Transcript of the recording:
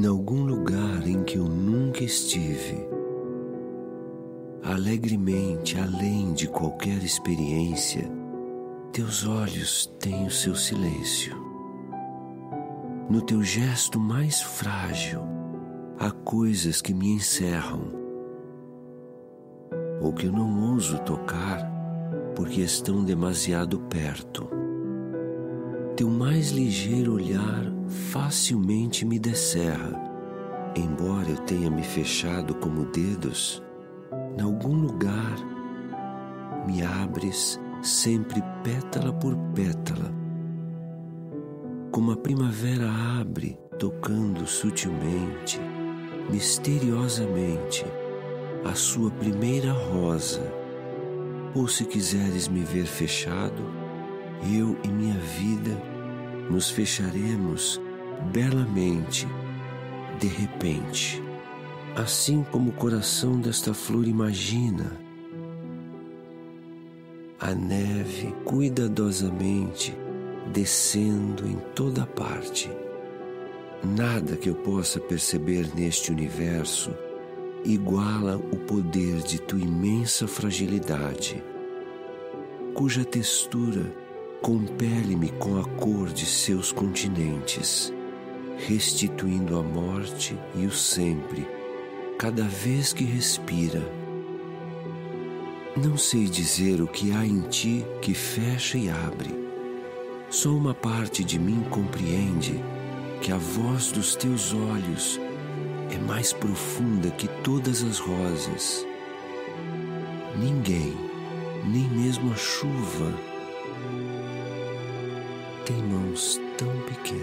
em algum lugar em que eu nunca estive, alegremente além de qualquer experiência, teus olhos têm o seu silêncio. No teu gesto mais frágil, há coisas que me encerram, ou que eu não ouso tocar porque estão demasiado perto. Teu mais ligeiro olhar facilmente me descerra, embora eu tenha me fechado como dedos, em algum lugar me abres sempre pétala por pétala, como a primavera abre, tocando sutilmente, misteriosamente, a sua primeira rosa. Ou se quiseres me ver fechado, eu e minha vida nos fecharemos belamente, de repente, assim como o coração desta flor imagina. A neve cuidadosamente descendo em toda parte. Nada que eu possa perceber neste universo iguala o poder de tua imensa fragilidade, cuja textura compele-me com a cor de seus continentes, restituindo a morte e o sempre, cada vez que respira. Não sei dizer o que há em ti que fecha e abre. Só uma parte de mim compreende que a voz dos teus olhos é mais profunda que todas as rosas. Ninguém, nem mesmo a chuva, tem mãos tão pequenas.